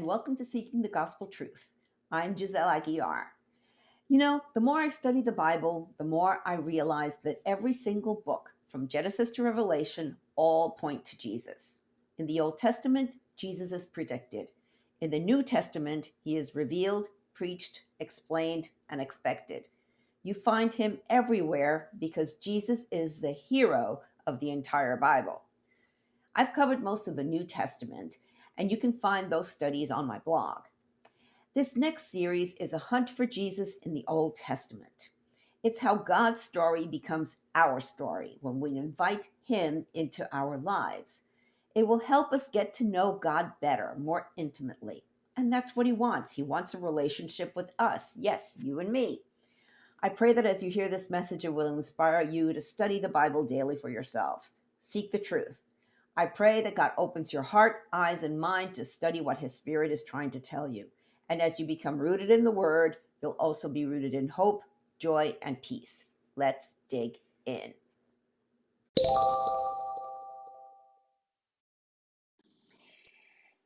and welcome to Seeking the Gospel Truth. I'm Giselle Aguiar. You know, the more I study the Bible, the more I realize that every single book, from Genesis to Revelation, all point to Jesus. In the Old Testament, Jesus is predicted. In the New Testament, he is revealed, preached, explained, and expected. You find him everywhere because Jesus is the hero of the entire Bible. I've covered most of the New Testament, and you can find those studies on my blog. This next series is a hunt for Jesus in the Old Testament. It's how God's story becomes our story when we invite Him into our lives. It will help us get to know God better, more intimately. And that's what He wants. He wants a relationship with us. Yes, you and me. I pray that as you hear this message, it will inspire you to study the Bible daily for yourself. Seek the truth. I pray that God opens your heart, eyes, and mind to study what His Spirit is trying to tell you. And as you become rooted in the Word, you'll also be rooted in hope, joy, and peace. Let's dig in.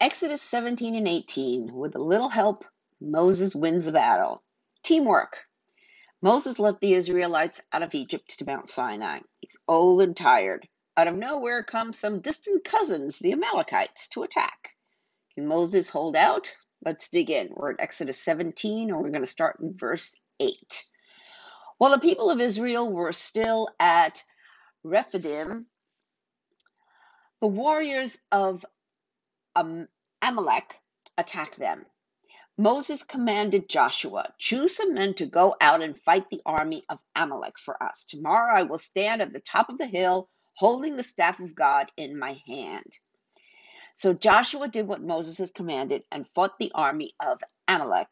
Exodus 17 and 18. With a little help, Moses wins a battle. Teamwork. Moses led the Israelites out of Egypt to Mount Sinai. He's old and tired. Out of nowhere come some distant cousins, the Amalekites, to attack. Can Moses hold out? Let's dig in. We're at Exodus 17, and we're going to start in verse 8. While the people of Israel were still at Rephidim, the warriors of Amalek attacked them. Moses commanded Joshua, Choose some men to go out and fight the army of Amalek for us. Tomorrow I will stand at the top of the hill holding the staff of God in my hand. So Joshua did what Moses had commanded and fought the army of Amalek.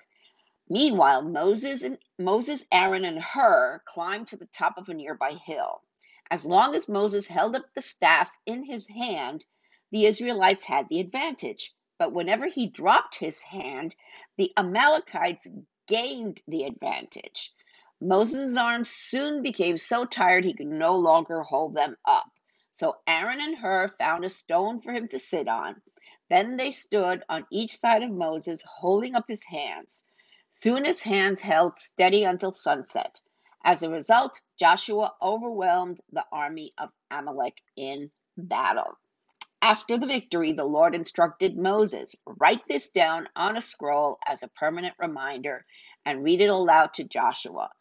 Meanwhile, Moses and Moses, Aaron, and Hur climbed to the top of a nearby hill. As long as Moses held up the staff in his hand, the Israelites had the advantage. But whenever he dropped his hand, the Amalekites gained the advantage. Moses' arms soon became so tired he could no longer hold them up. So Aaron and Hur found a stone for him to sit on. Then they stood on each side of Moses, holding up his hands. Soon his hands held steady until sunset. As a result, Joshua overwhelmed the army of Amalek in battle. After the victory, the Lord instructed Moses write this down on a scroll as a permanent reminder and read it aloud to Joshua.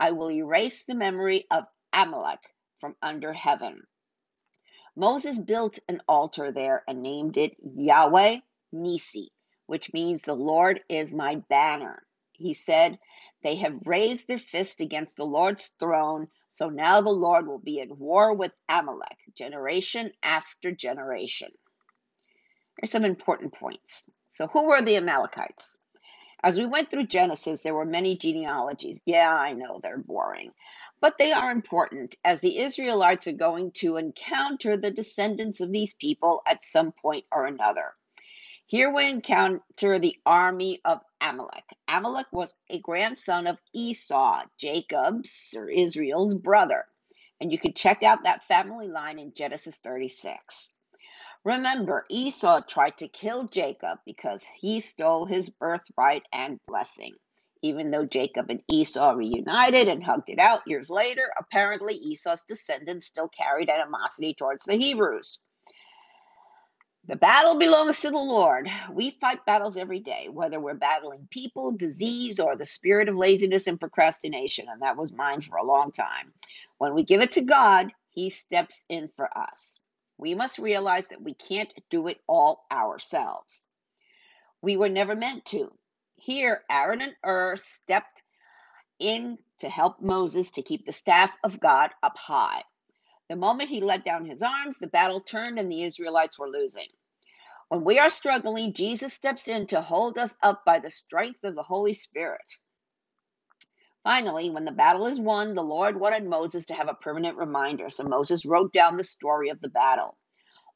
I will erase the memory of Amalek from under heaven. Moses built an altar there and named it Yahweh Nisi, which means the Lord is my banner. He said, They have raised their fist against the Lord's throne, so now the Lord will be in war with Amalek, generation after generation. Here's some important points. So, who were the Amalekites? As we went through Genesis, there were many genealogies. Yeah, I know they're boring, but they are important as the Israelites are going to encounter the descendants of these people at some point or another. Here we encounter the army of Amalek. Amalek was a grandson of Esau, Jacob's or Israel's brother. And you can check out that family line in Genesis 36. Remember, Esau tried to kill Jacob because he stole his birthright and blessing. Even though Jacob and Esau reunited and hugged it out years later, apparently Esau's descendants still carried animosity towards the Hebrews. The battle belongs to the Lord. We fight battles every day, whether we're battling people, disease, or the spirit of laziness and procrastination, and that was mine for a long time. When we give it to God, He steps in for us. We must realize that we can't do it all ourselves. We were never meant to. Here, Aaron and Hur stepped in to help Moses to keep the staff of God up high. The moment he let down his arms, the battle turned and the Israelites were losing. When we are struggling, Jesus steps in to hold us up by the strength of the Holy Spirit. Finally, when the battle is won, the Lord wanted Moses to have a permanent reminder, so Moses wrote down the story of the battle.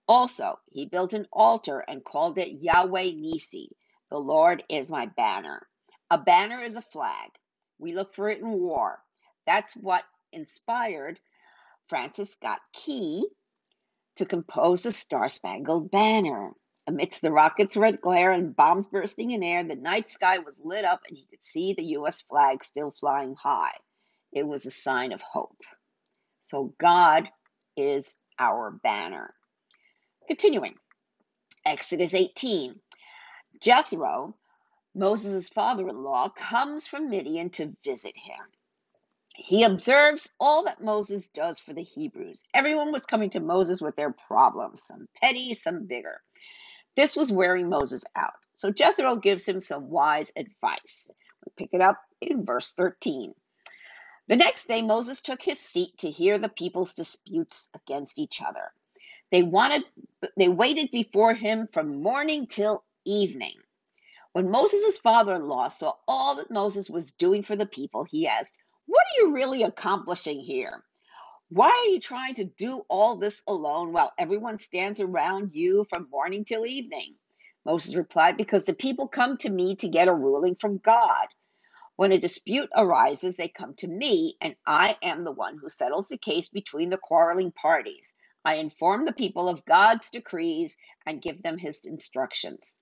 Also, he built an altar and called it Yahweh Nisi. The Lord is my banner. A banner is a flag. We look for it in war. That's what inspired Francis Scott Key to compose the Star Spangled Banner. Amidst the rocket's red glare and bombs bursting in air, the night sky was lit up and he could see the U.S. flag still flying high. It was a sign of hope. So God is our banner. Continuing, Exodus 18. Jethro, Moses' father in law, comes from Midian to visit him. He observes all that Moses does for the Hebrews. Everyone was coming to Moses with their problems, some petty, some bigger. This was wearing Moses out. So Jethro gives him some wise advice. We pick it up in verse 13. The next day, Moses took his seat to hear the people's disputes against each other. They wanted, they waited before him from morning till evening. When Moses' father in law saw all that Moses was doing for the people, he asked, What are you really accomplishing here? Why are you trying to do all this alone while everyone stands around you from morning till evening? Moses replied, Because the people come to me to get a ruling from God. When a dispute arises, they come to me, and I am the one who settles the case between the quarreling parties. I inform the people of God's decrees and give them his instructions.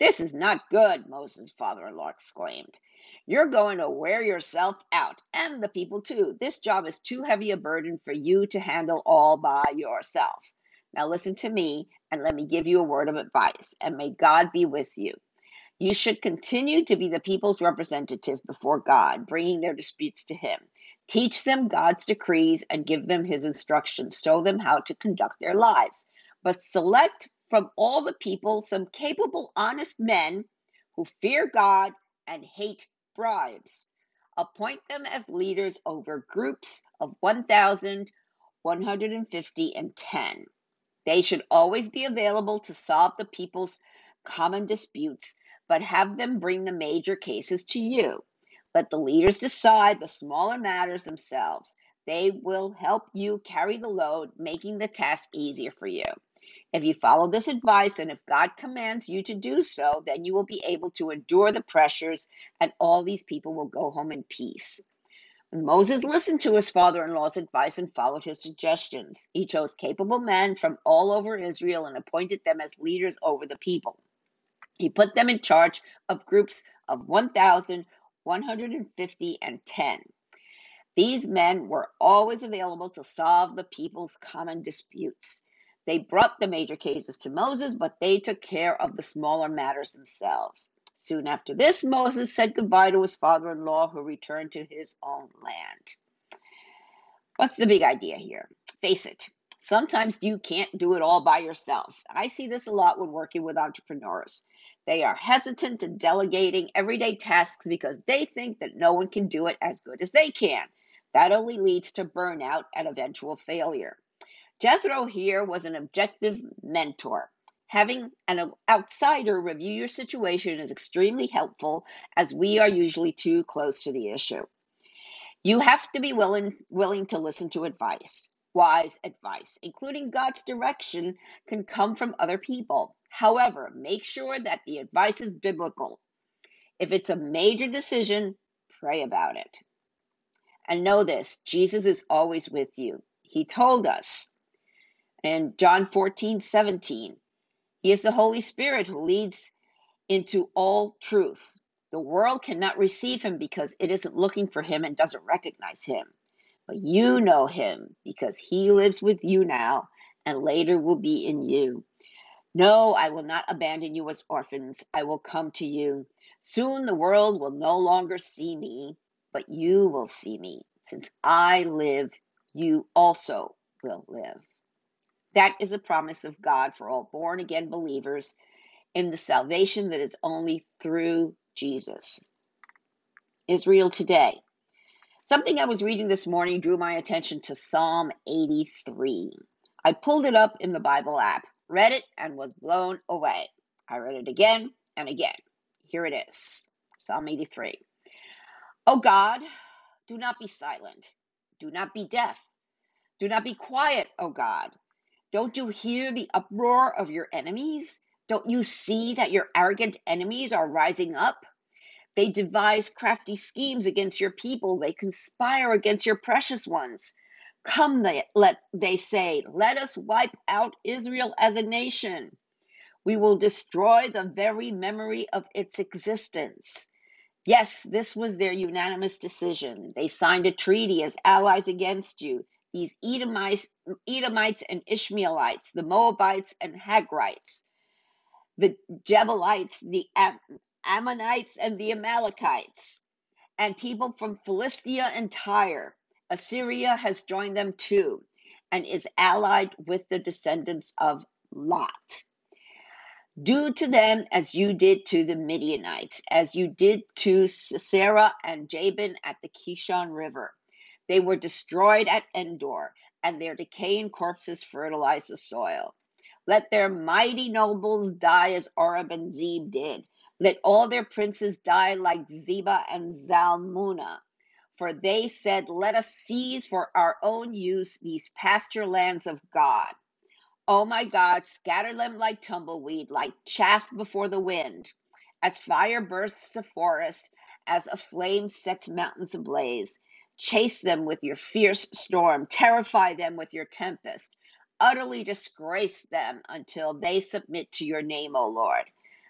This is not good, Moses' father in law exclaimed. You're going to wear yourself out, and the people too. This job is too heavy a burden for you to handle all by yourself. Now listen to me, and let me give you a word of advice, and may God be with you. You should continue to be the people's representative before God, bringing their disputes to Him. Teach them God's decrees and give them His instructions. Show them how to conduct their lives. But select from all the people some capable, honest men who fear God and hate bribes. Appoint them as leaders over groups of 1,150 and 10. They should always be available to solve the people's common disputes, but have them bring the major cases to you. Let the leaders decide the smaller matters themselves. They will help you carry the load, making the task easier for you. If you follow this advice and if God commands you to do so, then you will be able to endure the pressures and all these people will go home in peace. Moses listened to his father in law's advice and followed his suggestions, he chose capable men from all over Israel and appointed them as leaders over the people. He put them in charge of groups of 1,150 and 10. These men were always available to solve the people's common disputes. They brought the major cases to Moses, but they took care of the smaller matters themselves. Soon after this, Moses said goodbye to his father in law, who returned to his own land. What's the big idea here? Face it, sometimes you can't do it all by yourself. I see this a lot when working with entrepreneurs. They are hesitant to delegating everyday tasks because they think that no one can do it as good as they can. That only leads to burnout and eventual failure. Jethro here was an objective mentor. Having an outsider review your situation is extremely helpful as we are usually too close to the issue. You have to be willing, willing to listen to advice. Wise advice, including God's direction, can come from other people. However, make sure that the advice is biblical. If it's a major decision, pray about it. And know this Jesus is always with you. He told us and John 14, 17. He is the Holy Spirit who leads into all truth. The world cannot receive him because it isn't looking for him and doesn't recognize him. But you know him because he lives with you now and later will be in you. No, I will not abandon you as orphans. I will come to you. Soon the world will no longer see me, but you will see me. Since I live, you also will live. That is a promise of God for all born again believers in the salvation that is only through Jesus. Israel today. Something I was reading this morning drew my attention to Psalm 83. I pulled it up in the Bible app, read it, and was blown away. I read it again and again. Here it is Psalm 83. Oh God, do not be silent. Do not be deaf. Do not be quiet, O God. Don't you hear the uproar of your enemies? Don't you see that your arrogant enemies are rising up? They devise crafty schemes against your people. They conspire against your precious ones. Come, they, let, they say, let us wipe out Israel as a nation. We will destroy the very memory of its existence. Yes, this was their unanimous decision. They signed a treaty as allies against you. These Edomites, Edomites and Ishmaelites, the Moabites and Hagrites, the Jebelites, the Am- Ammonites, and the Amalekites, and people from Philistia and Tyre. Assyria has joined them too and is allied with the descendants of Lot. Do to them as you did to the Midianites, as you did to Sisera and Jabin at the Kishon River. They were destroyed at Endor, and their decaying corpses fertilize the soil. Let their mighty nobles die as Oreb and Zeb did. Let all their princes die like Zebah and Zalmunna. For they said, Let us seize for our own use these pasture lands of God. Oh my God, scatter them like tumbleweed, like chaff before the wind. As fire bursts a forest, as a flame sets mountains ablaze, chase them with your fierce storm, terrify them with your tempest, utterly disgrace them until they submit to your name, O Lord.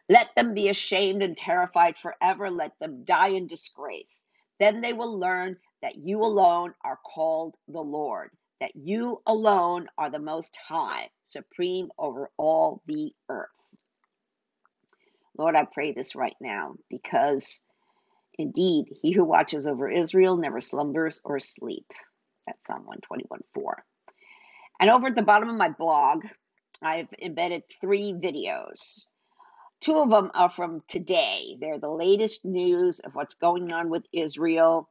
Let them be ashamed and terrified forever. Let them die in disgrace. Then they will learn that you alone are called the Lord that you alone are the most high, supreme over all the earth. Lord, I pray this right now because indeed, he who watches over Israel never slumbers or sleep. That's Psalm 121 4. And over at the bottom of my blog, I've embedded three videos. Two of them are from today. They're the latest news of what's going on with Israel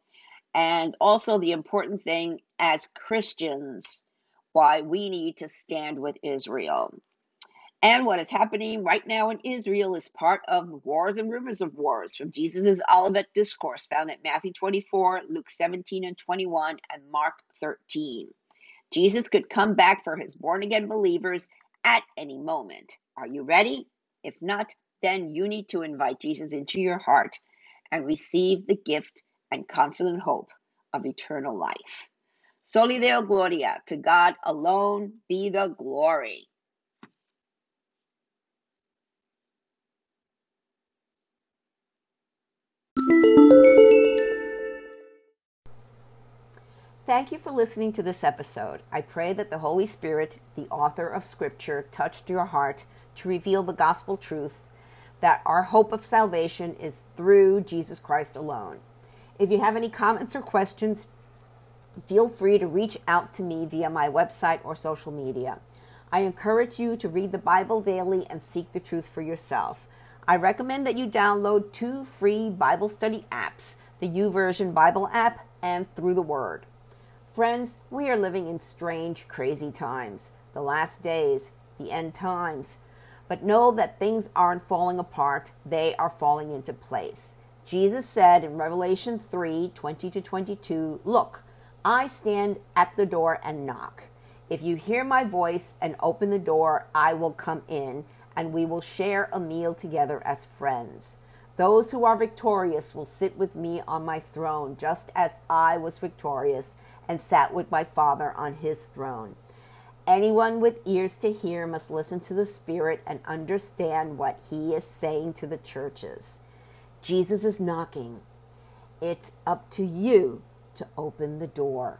and also the important thing as Christians, why we need to stand with Israel. And what is happening right now in Israel is part of Wars and Rumors of Wars from Jesus' Olivet Discourse found at Matthew 24, Luke 17 and 21, and Mark 13. Jesus could come back for his born again believers at any moment. Are you ready? If not, then you need to invite Jesus into your heart and receive the gift and confident hope of eternal life. Soli Deo Gloria, to God alone be the glory. Thank you for listening to this episode. I pray that the Holy Spirit, the author of Scripture, touched your heart to reveal the gospel truth that our hope of salvation is through Jesus Christ alone. If you have any comments or questions, feel free to reach out to me via my website or social media. I encourage you to read the Bible daily and seek the truth for yourself. I recommend that you download two free Bible study apps the YouVersion Bible app and Through the Word. Friends, we are living in strange, crazy times, the last days, the end times. But know that things aren't falling apart, they are falling into place. Jesus said in Revelation 3 20 to 22, Look, I stand at the door and knock. If you hear my voice and open the door, I will come in, and we will share a meal together as friends. Those who are victorious will sit with me on my throne, just as I was victorious and sat with my Father on his throne. Anyone with ears to hear must listen to the Spirit and understand what he is saying to the churches. Jesus is knocking. It's up to you to open the door.